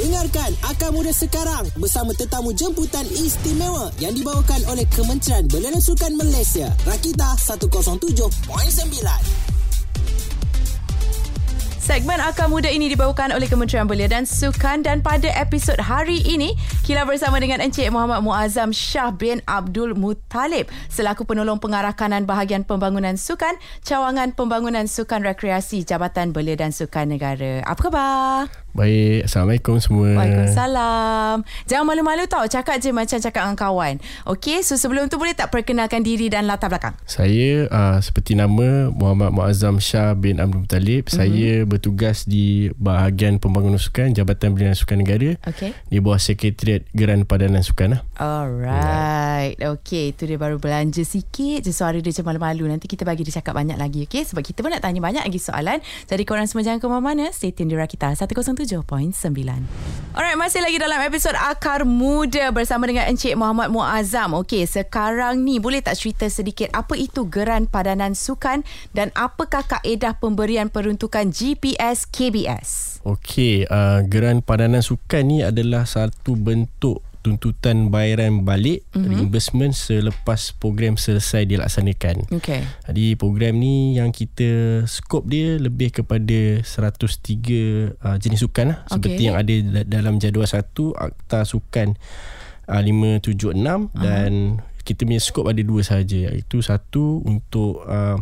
Dengarkan Akar Muda sekarang bersama tetamu jemputan istimewa yang dibawakan oleh Kementerian Belia dan Sukan Malaysia. Rakita 107.9. Segmen Akar Muda ini dibawakan oleh Kementerian Belia dan Sukan dan pada episod hari ini Kila bersama dengan Encik Muhammad Muazzam Shah bin Abdul Muttalib selaku penolong pengarah kanan bahagian pembangunan sukan Cawangan Pembangunan Sukan Rekreasi Jabatan Belia dan Sukan Negara. Apa khabar? Baik, Assalamualaikum semua. Waalaikumsalam. Jangan malu-malu tau, cakap je macam cakap dengan kawan. Okey, so sebelum tu boleh tak perkenalkan diri dan latar belakang? Saya uh, seperti nama Muhammad Muazzam Shah bin Abdul Muttalib. Mm-hmm. Saya bertugas di bahagian pembangunan sukan Jabatan Belia Sukan Negara. Okey. Di bawah Sekretariat Geran Padanan Sukan lah. Alright. Okey, itu dia baru belanja sikit je suara dia macam malu-malu. Nanti kita bagi dia cakap banyak lagi, okey? Sebab kita pun nak tanya banyak lagi soalan. Jadi korang semua jangan ke mana-mana. Stay tune di Rakita 107.9. Alright, masih lagi dalam episod Akar Muda bersama dengan Encik Muhammad Muazzam. Okey, sekarang ni boleh tak cerita sedikit apa itu Geran Padanan Sukan dan apakah kaedah pemberian peruntukan GPS KBS? Okey, uh, Geran Padanan Sukan ni adalah satu bentuk tuntutan bayaran balik mm-hmm. reimbursement selepas program selesai dilaksanakan. Okey. Jadi program ni yang kita skop dia lebih kepada 103 uh, jenis sukan lah okay. seperti yang ada dalam jadual satu Akta Sukan uh, 576 uh-huh. dan kita punya skop ada dua sahaja iaitu satu untuk uh,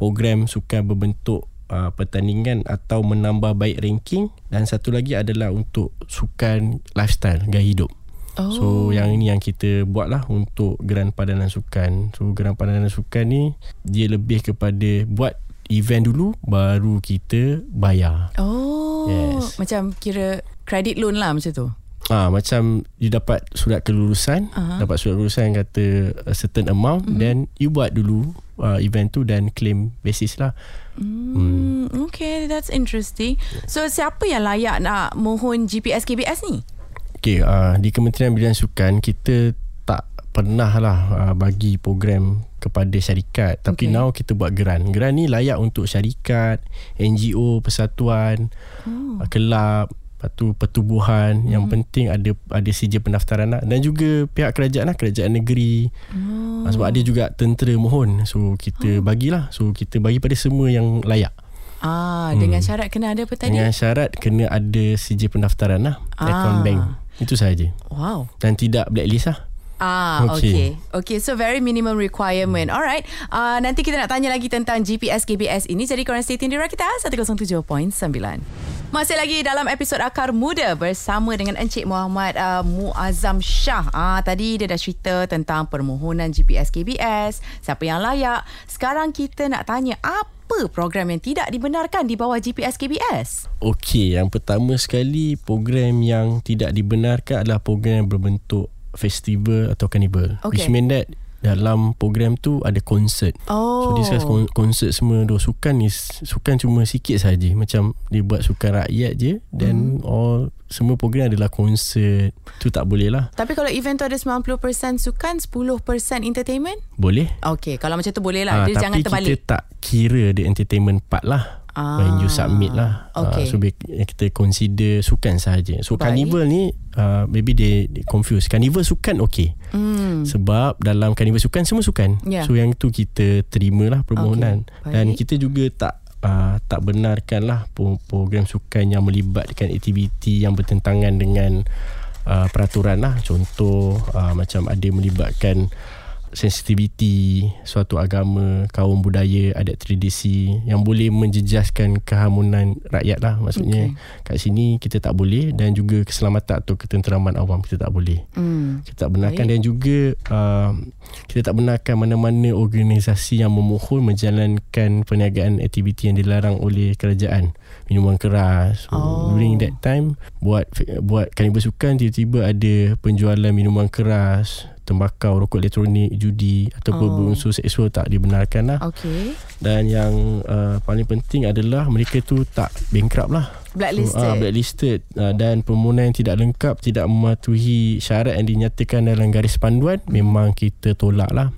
program sukan berbentuk uh, pertandingan atau menambah baik ranking dan satu lagi adalah untuk sukan lifestyle gaya hidup. Oh. So yang ini yang kita buat lah untuk Geran Padanan Sukan. So Geran Padanan Sukan ni dia lebih kepada buat event dulu baru kita bayar. Oh. Yes. Macam kira credit loan lah macam tu. Ah ha, macam you dapat surat kelulusan, uh-huh. dapat surat kelulusan yang kata a certain amount mm-hmm. then you buat dulu uh, event tu dan claim basis lah. Mm, hmm. Okay, that's interesting. So siapa yang layak nak mohon GPS KBS ni? Okay, uh, di Kementerian Belia Sukan kita tak pernah lah uh, bagi program kepada syarikat tapi okay. now kita buat geran. Geran ni layak untuk syarikat, NGO, persatuan, oh. uh, kelab, patu pertubuhan hmm. yang penting ada ada sijil pendaftaran lah. dan juga pihak kerajaan lah kerajaan negeri oh. sebab ada juga tentera mohon so kita oh. bagilah so kita bagi pada semua yang layak ah hmm. dengan syarat kena ada apa tadi dengan syarat kena ada sijil pendaftaran lah ah. account bank itu sahaja. Wow. Dan tidak blacklist lah. Ah, okay. okay. Okay, so very minimum requirement. Alright. Uh, nanti kita nak tanya lagi tentang GPS KBS ini. Jadi korang stay tune di Rakita 107.9. Masih lagi dalam episod Akar Muda bersama dengan Encik Muhammad uh, Muazzam Shah. Ah, tadi dia dah cerita tentang permohonan GPS KBS, siapa yang layak. Sekarang kita nak tanya apa apa program yang tidak dibenarkan di bawah GPS KBS? Okey, yang pertama sekali program yang tidak dibenarkan adalah program yang berbentuk festival atau carnival. Okay. Which mean that dalam program tu ada konsert. Oh. So discuss konsert semua tu sukan ni sukan cuma sikit saja macam dia buat sukan rakyat je dan mm. all semua program adalah konsert. Tu tak boleh lah. Tapi kalau event tu ada 90% sukan, 10% entertainment? Boleh. Okay, kalau macam tu boleh lah. Ha, jangan terbalik. Tapi kita tak kira the entertainment part lah. Ah. When you submit lah okay. uh, So kita consider Sukan sahaja So Baik. carnival ni uh, Maybe they, they confuse Carnival sukan okay mm. Sebab dalam carnival sukan Semua sukan yeah. So yang tu kita terima lah Permohonan okay. Dan kita juga tak uh, Tak benarkan lah Program sukan yang melibatkan Aktiviti yang bertentangan dengan uh, Peraturan lah Contoh uh, Macam ada melibatkan sensitiviti suatu agama, kaum budaya, adat tradisi yang boleh menjejaskan keharmonisan rakyat lah maksudnya okay. kat sini kita tak boleh dan juga keselamatan atau ketenteraman awam kita tak boleh mm. kita tak benarkan Baik. dan juga uh, kita tak benarkan mana-mana organisasi yang memohon menjalankan perniagaan aktiviti yang dilarang oleh kerajaan minuman keras so, oh. during that time buat buat kanibal sukan tiba-tiba ada penjualan minuman keras tembakau, rokok elektronik, judi ataupun oh. berunsur seksual tak dibenarkan lah. Okay. Dan yang uh, paling penting adalah mereka tu tak bankrupt lah. Blacklisted. So, uh, blacklisted uh, dan permohonan yang tidak lengkap, tidak mematuhi syarat yang dinyatakan dalam garis panduan, memang kita tolak lah.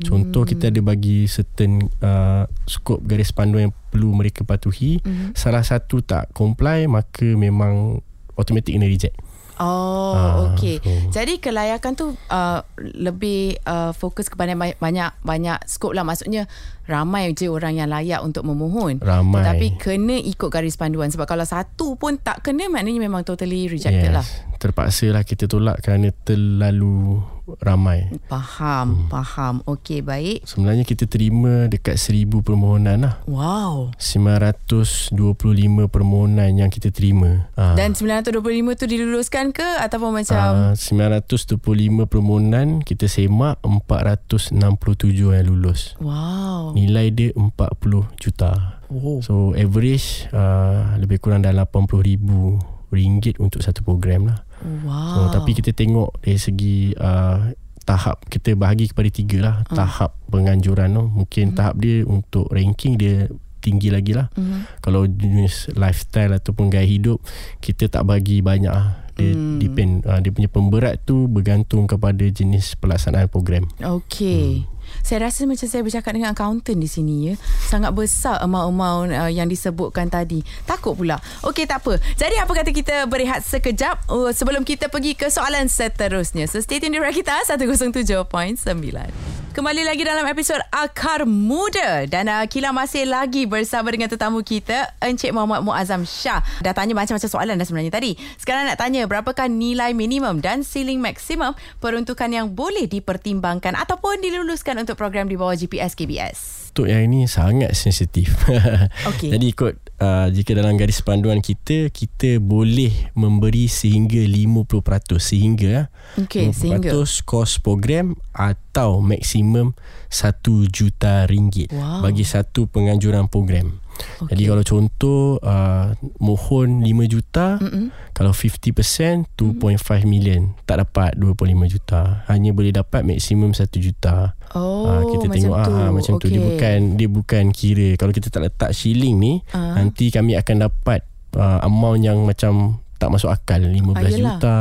Contoh hmm. kita ada bagi certain uh, skop garis panduan yang perlu mereka patuhi. Hmm. Salah satu tak comply, maka memang automatic kena reject. Oh, Ah, okey. so- Jadi kelayakan tu uh, lebih uh, fokus kepada banyak banyak skop lah. Maksudnya ramai je orang yang layak untuk memohon. Ramai. Tapi kena ikut garis panduan sebab kalau satu pun tak kena maknanya memang totally rejected lah. Terpaksa lah kita tolak kerana terlalu ramai. Faham, hmm. faham. Okey, baik. Sebenarnya kita terima dekat 1000 permohonan lah. Wow. 925 permohonan yang kita terima. Ah. Dan 925 tu diluluskan ke ataupun macam Uh, 925 permohonan kita semak 467 yang lulus. wow. Nilai dia 40 juta. Oh. So average uh, lebih kurang dalam 80 ribu ringgit untuk satu program lah. Wow. So, tapi kita tengok dari segi uh, tahap kita bahagi kepada tiga lah Ah. tahap penganjuran tu. Mungkin Hmm. tahap dia untuk ranking dia tinggi lagi lah. Mhm. Kalau jenis lifestyle ataupun gaya hidup kita tak bagi banyak lah. Dia Hmm. depend uh, dia punya pemberat tu bergantung kepada jenis pelaksanaan program. Okey. Hmm. Saya rasa macam saya bercakap dengan accountant di sini ya. Sangat besar amount-amount uh, yang disebutkan tadi. Takut pula. Okey tak apa. Jadi apa kata kita berehat sekejap uh, sebelum kita pergi ke soalan seterusnya. So stay tune di Rakita 107.9. Kembali lagi dalam episod Akar Muda dan uh, Kila masih lagi bersama dengan tetamu kita Encik Muhammad Muazzam Shah. Dah tanya macam-macam soalan dah sebenarnya tadi. Sekarang nak tanya berapakah nilai minimum dan ceiling maksimum peruntukan yang boleh dipertimbangkan ataupun diluluskan untuk program di bawah GPS KBS. Untuk yang ini sangat sensitif. Okey. Jadi ikut uh, jika dalam garis panduan kita kita boleh memberi sehingga 50% sehingga ah. Okey, sehingga. kos program atau maksimum 1 juta ringgit Wow. bagi satu penganjuran program. Okay. Jadi kalau contoh uh, mohon 5 juta, Mm-mm. kalau 50% 2.5 million, tak dapat 25 juta. Hanya boleh dapat maksimum 1 juta. Oh, Ah, kita macam tengok tu. ah macam tu dia bukan dia bukan kira kalau kita tak letak shilling ni Ah. nanti kami akan dapat uh, amount yang macam tak masuk akal 15 Ah, yelah. juta.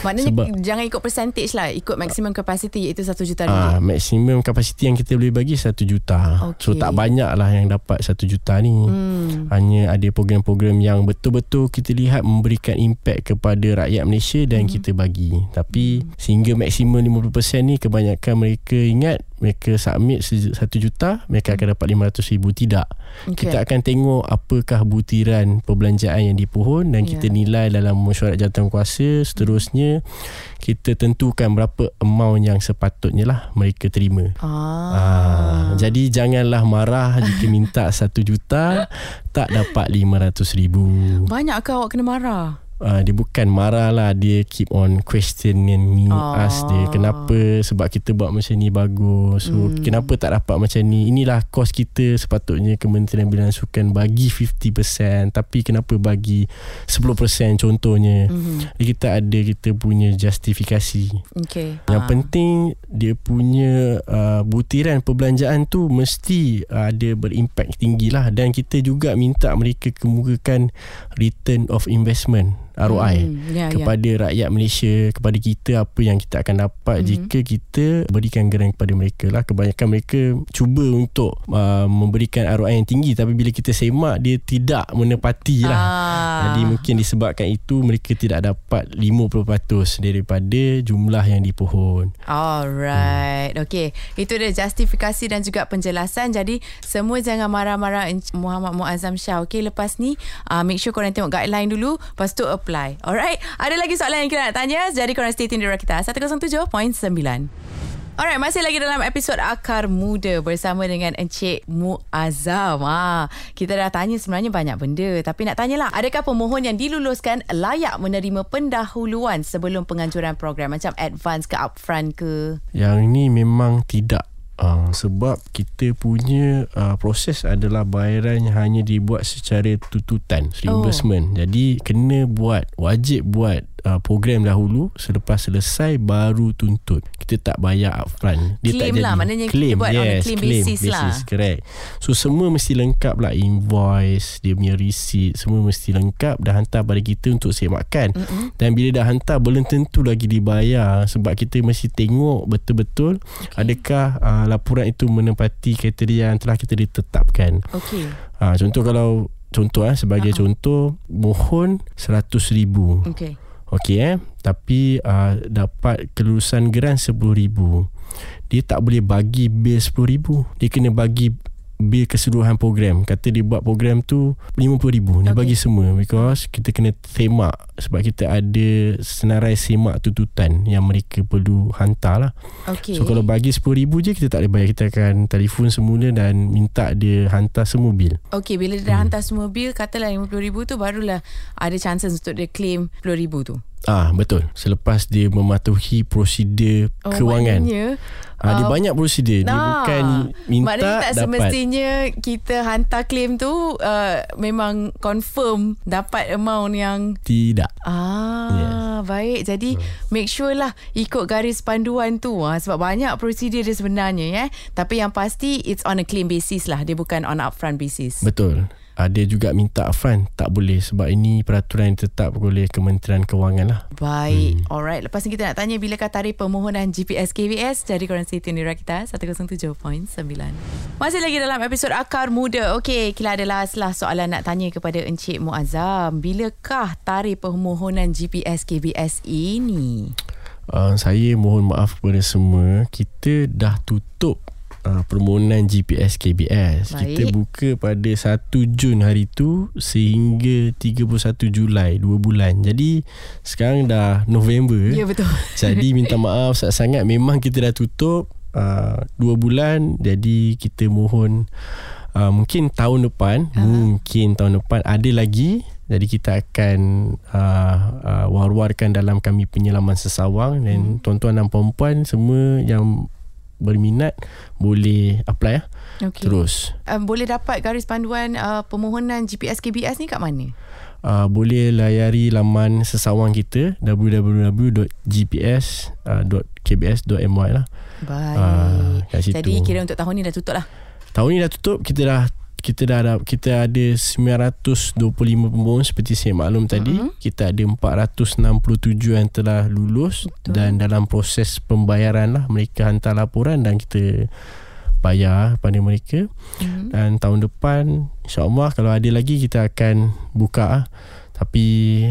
Maknanya Sebab- jangan ikut percentage lah. Ikut maximum capacity iaitu 1 juta Ah, ringgit. maksimum kapasiti yang kita boleh bagi 1 juta. So Okey. tak banyak lah yang dapat 1 juta ni. Hmm. Hanya ada program-program yang betul-betul kita lihat memberikan impact kepada rakyat Malaysia dan Hmm. kita bagi. Tapi sehingga maksimum 50% ni kebanyakan mereka ingat mereka submit 1 juta mereka akan dapat 500 ribu tidak Okey. kita akan tengok apakah butiran perbelanjaan yang dipohon dan Ya. kita nilai dalam mesyuarat jawatan kuasa seterusnya kita tentukan berapa amount yang sepatutnya lah mereka terima Ah. Ah, jadi janganlah marah jika minta 1 juta tak dapat 500 ribu. Banyak ke awak kena marah? Uh, dia bukan marah lah Dia keep on questioning me Oh. Ask dia Kenapa Sebab kita buat macam ni bagus So Hmm. kenapa tak dapat macam ni Inilah kos kita Sepatutnya Kementerian Bilihan Sukan Bagi 50% Tapi kenapa bagi 10% contohnya Mhm. Jadi kita ada Kita punya justifikasi Okey. yang Ah. penting dia punya uh, butiran perbelanjaan tu mesti uh, ada berimpak tinggi lah dan kita juga minta mereka kemukakan return of investment ROI Hmm, ya, ya. kepada rakyat Malaysia kepada kita apa yang kita akan dapat Mhm. jika kita berikan geran kepada mereka lah kebanyakan mereka cuba untuk uh, memberikan ROI yang tinggi tapi bila kita semak dia tidak menepati lah Ah. jadi mungkin disebabkan itu mereka tidak dapat 50% daripada jumlah yang dipohon. Alright. Okay. Itu dia justifikasi dan juga penjelasan. Jadi semua jangan marah-marah Muhammad Muazzam Shah. Okay. Lepas ni uh, make sure korang tengok guideline dulu. Lepas tu apply. Alright. Ada lagi soalan yang kita nak tanya. Jadi korang stay tune di Rakita 107.9. Alright, masih lagi dalam episod Akar Muda bersama dengan Encik Muazzam. Ah, kita dah tanya sebenarnya banyak benda. Tapi nak tanyalah, adakah pemohon yang diluluskan layak menerima pendahuluan sebelum penganjuran program? Macam advance ke upfront ke? Yang ni memang tidak Uh, sebab kita punya uh, proses adalah bayaran hanya dibuat secara tututan reimbursement. Oh. Jadi kena buat wajib buat uh, program dahulu selepas selesai baru tuntut. Kita tak bayar upfront. Dia Claim tak lah, jadi. maknanya kita claim, buat on a yes, claim claim basis lah. correct. So semua mesti lengkap lah invoice, dia punya receipt, semua mesti lengkap dah hantar pada kita untuk semakkan. Mm-mm. Dan bila dah hantar belum tentu lagi dibayar sebab kita mesti tengok betul-betul okay. adakah uh, laporan itu menepati kriteria yang telah kita ditetapkan. Okey. Ha, contoh kalau contoh eh sebagai uh-huh. contoh mohon 100,000. Okey. Okey eh tapi uh, dapat kelulusan geran 10,000. Dia tak boleh bagi bil 10,000. Dia kena bagi bil keseluruhan program kata dia buat program tu RM50,000 dia okay. bagi semua because kita kena semak sebab kita ada senarai semak tuntutan yang mereka perlu hantar lah okay. so kalau bagi RM10,000 je kita tak boleh bayar kita akan telefon semula dan minta dia hantar semua bil ok bila dia hmm. hantar semua bil katalah RM50,000 tu barulah ada chances untuk dia claim RM10,000 tu Ah betul. Selepas dia mematuhi prosedur oh, kewangan. Maknanya, ah dia banyak prosedur. Nah, dia bukan minta maknanya tak dapat. semestinya kita hantar claim tu uh, memang confirm dapat amount yang tidak. Ah yes. baik. Jadi hmm. make sure lah ikut garis panduan tu ah sebab banyak prosedur dia sebenarnya ya. Tapi yang pasti it's on a claim basis lah. Dia bukan on upfront basis. Betul ada juga minta upfront tak boleh sebab ini peraturan yang tetap oleh Kementerian Kewangan lah. Baik. Hmm. alright. Lepas ni kita nak tanya bilakah tarikh permohonan GPS KBS dari korang stay tune di kita 107.9 masih lagi dalam episod Akar Muda. Ok kila adalah selah soalan nak tanya kepada Encik Muazzam. Bilakah tarikh permohonan GPS KBS ini? Uh, saya mohon maaf kepada semua. Kita dah tutup uh, permohonan GPS KBS. Baik. Kita buka pada 1 Jun hari tu sehingga 31 Julai 2 bulan. Jadi sekarang dah November. Ya betul. Jadi minta maaf sangat-sangat memang kita dah tutup uh, 2 bulan jadi kita mohon uh, mungkin tahun depan uh-huh. mungkin tahun depan ada lagi jadi kita akan uh, uh, war-warkan dalam kami penyelaman sesawang dan hmm. tuan-tuan dan puan-puan semua yang berminat boleh apply lah. Okay. Terus. Um, boleh dapat garis panduan uh, permohonan GPS KBS ni kat mana? Uh, boleh layari laman sesawang kita www.gps.kbs.my lah. Baik. Uh, Jadi kira untuk tahun ni dah tutup lah. Tahun ni dah tutup. Kita dah kita dah ada kita ada 925 pembohong seperti saya maklum uh-huh. tadi mhm. kita ada 467 yang telah lulus Betul. dan dalam proses pembayaran lah mereka hantar laporan dan kita bayar pada mereka uh-huh. dan tahun depan insyaallah kalau ada lagi kita akan buka lah. tapi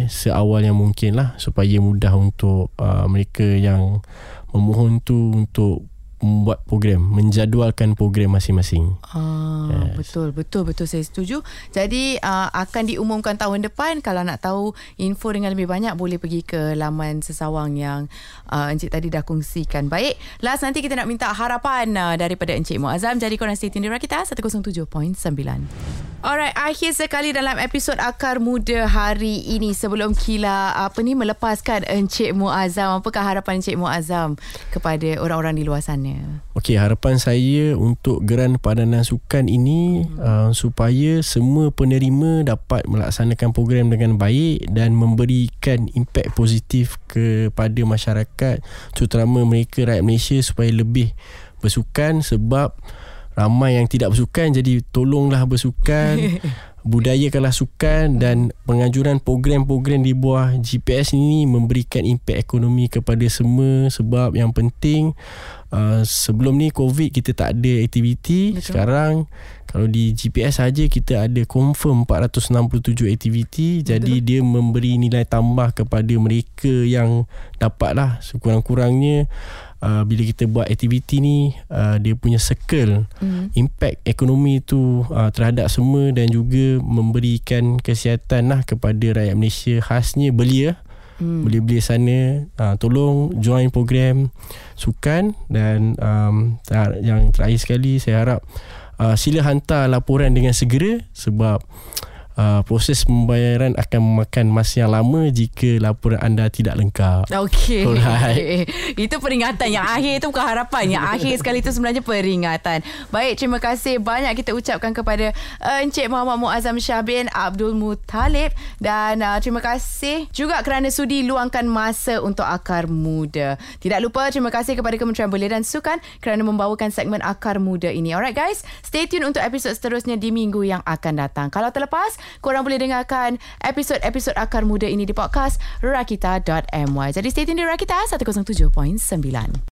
seawal yang mungkin lah supaya mudah untuk uh, mereka yang memohon tu untuk membuat program menjadualkan program masing-masing. Ah yes. betul betul betul saya setuju. Jadi uh, akan diumumkan tahun depan kalau nak tahu info dengan lebih banyak boleh pergi ke laman sesawang yang uh, encik tadi dah kongsikan. Baik, last nanti kita nak minta harapan uh, daripada encik Muazzam jadi korang stay tune di kita 107.9. Alright, akhir sekali dalam episod Akar Muda hari ini sebelum Kila apa ni melepaskan Encik Muazzam. Apakah harapan Encik Muazzam kepada orang-orang di luar sana? Okey, harapan saya untuk Geran Padanan Sukan ini hmm. uh, supaya semua penerima dapat melaksanakan program dengan baik dan memberikan impak positif kepada masyarakat terutama mereka rakyat Malaysia supaya lebih bersukan sebab ramai yang tidak bersukan jadi tolonglah bersukan budayakanlah sukan dan penganjuran program-program di bawah GPS ini memberikan impak ekonomi kepada semua sebab yang penting uh, sebelum ni covid kita tak ada aktiviti. Betul. sekarang kalau di GPS saja kita ada confirm 467 aktiviti. Jadi dia memberi nilai tambah kepada mereka yang dapatlah sekurang-kurangnya uh, bila kita buat aktiviti ni uh, dia punya circle mm. impact ekonomi tu uh, terhadap semua dan juga memberikan kesihatan lah kepada rakyat Malaysia khasnya belia mm. belia-belia sana uh, tolong join program sukan dan um, yang terakhir sekali saya harap uh, sila hantar laporan dengan segera sebab uh, proses pembayaran akan memakan masa yang lama jika laporan anda tidak lengkap. Okey. Itu peringatan yang akhir itu bukan harapan. Yang akhir sekali itu sebenarnya peringatan. Baik, terima kasih banyak kita ucapkan kepada uh, Encik Muhammad Muazzam Syah bin Abdul Muttalib dan uh, terima kasih juga kerana sudi luangkan masa untuk Akar Muda. Tidak lupa terima kasih kepada Kementerian Belia dan Sukan kerana membawakan segmen Akar Muda ini. Alright guys, stay tune untuk episod seterusnya di minggu yang akan datang. Kalau terlepas, korang boleh dengarkan episod-episod Akar Muda ini di podcast rakita.my. Jadi stay tune di Rakita 107.9.